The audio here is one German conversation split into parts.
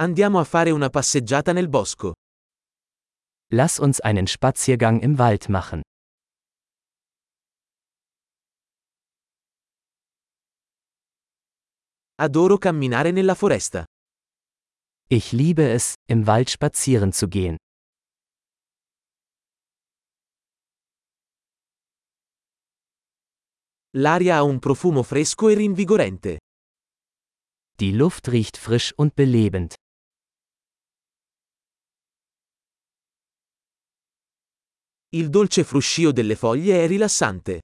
Andiamo a fare una passeggiata nel bosco. Lass uns einen Spaziergang im Wald machen. Adoro camminare nella foresta. Ich liebe es, im Wald spazieren zu gehen. L'aria ha un profumo fresco e rinvigorente. Die Luft riecht frisch und belebend. Il dolce fruscio delle foglie è rilassante.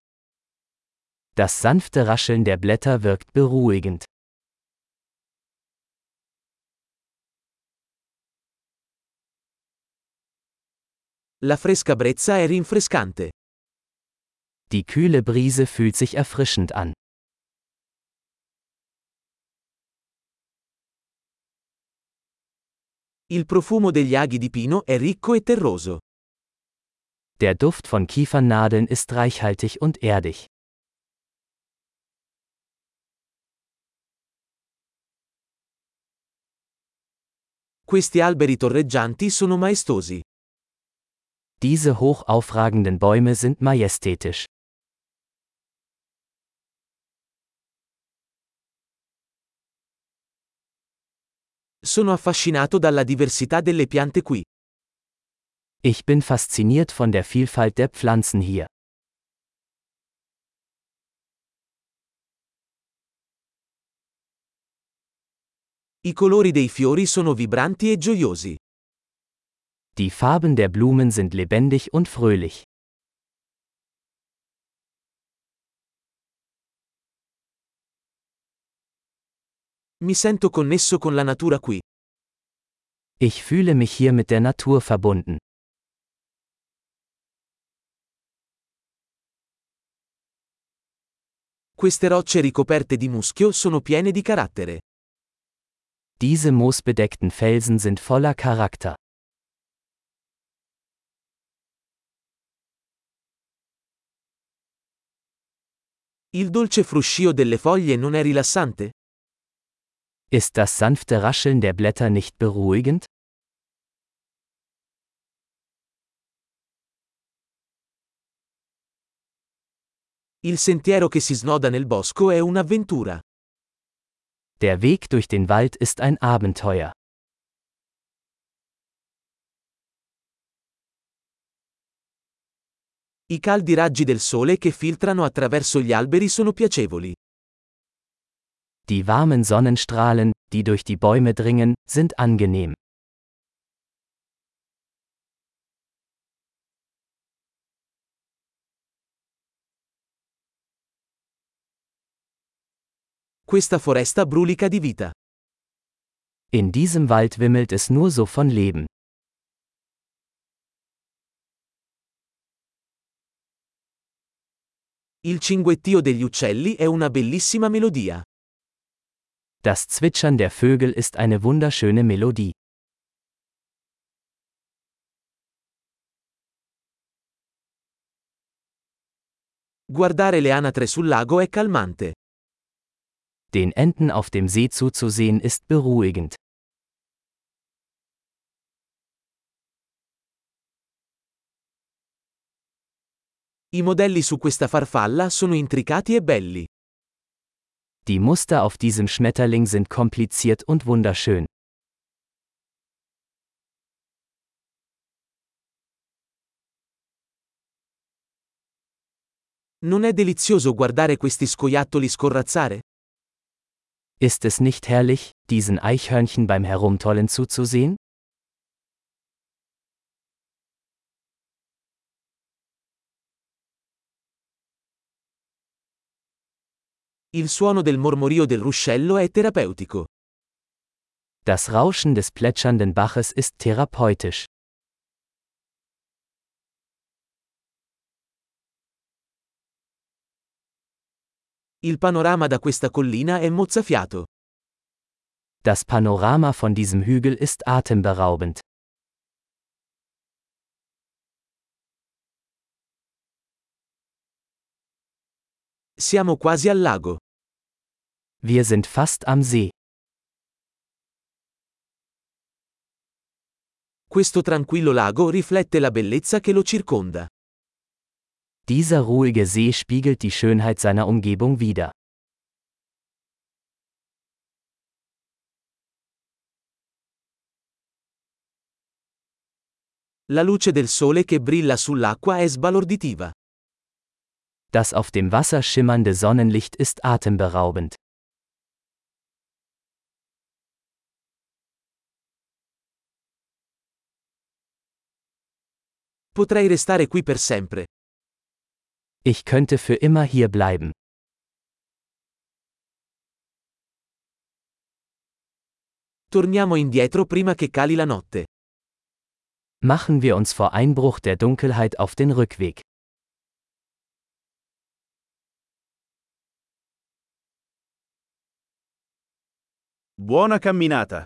Das sanfte Rascheln der Blätter wirkt beruhigend. La fresca brezza è rinfrescante. Die kühle Brise fühlt sich erfrischend an. Il profumo degli aghi di pino è ricco e terroso. Der Duft von Kiefernadeln ist reichhaltig und erdig. Questi alberi torreggianti sono maestosi. Diese hoch aufragenden Bäume sind majestätisch. Sono affascinato dalla diversità delle piante qui. Ich bin fasziniert von der Vielfalt der Pflanzen hier. I colori dei fiori sono vibranti e gioiosi. Die Farben der Blumen sind lebendig und fröhlich. Mi sento connesso con la natura qui. Ich fühle mich hier mit der Natur verbunden. Queste rocce ricoperte di muschio sono piene di carattere. Diese moosbedeckten Felsen sind voller Charakter. Il dolce fruscio delle foglie non è rilassante? Ist das sanfte Rascheln der Blätter nicht beruhigend? Il sentiero che si snoda nel bosco è un'avventura. Der Weg durch den Wald ist ein Abenteuer. I caldi raggi del sole che filtrano attraverso gli alberi sono piacevoli. Die warmen Sonnenstrahlen, die durch die Bäume dringen, sind angenehm. Questa foresta brulica di vita. In diesem Wald wimmelt es nur so von Leben. Il cinguettio degli uccelli è una bellissima melodia. Das Zwitschern der Vögel ist eine wunderschöne Melodie. Guardare le anatre sul lago è calmante. Den Enten auf dem See zuzusehen ist beruhigend. I modelli su questa farfalla sono intricati e belli. Die Muster auf diesem Schmetterling sind kompliziert und wunderschön. Non è delizioso guardare questi scoiattoli scorrazzare? Ist es nicht herrlich, diesen Eichhörnchen beim Herumtollen zuzusehen? Il suono del mormorio del ruscello è terapeutico. Das Rauschen des plätschernden Baches ist therapeutisch. Il panorama da questa collina è mozzafiato. Das Panorama von diesem Hügel ist atemberaubend. Siamo quasi al lago. Wir sind fast am See. Questo tranquillo lago riflette la bellezza che lo circonda. Dieser ruhige See spiegelt die Schönheit seiner Umgebung wider. La luce del sole che brilla sull'acqua è sbalorditiva. Das auf dem Wasser schimmernde Sonnenlicht ist atemberaubend. Potrei restare qui per sempre. Ich könnte für immer hier bleiben. Torniamo indietro prima che cali la notte. Machen wir uns vor Einbruch der Dunkelheit auf den Rückweg. Buona camminata!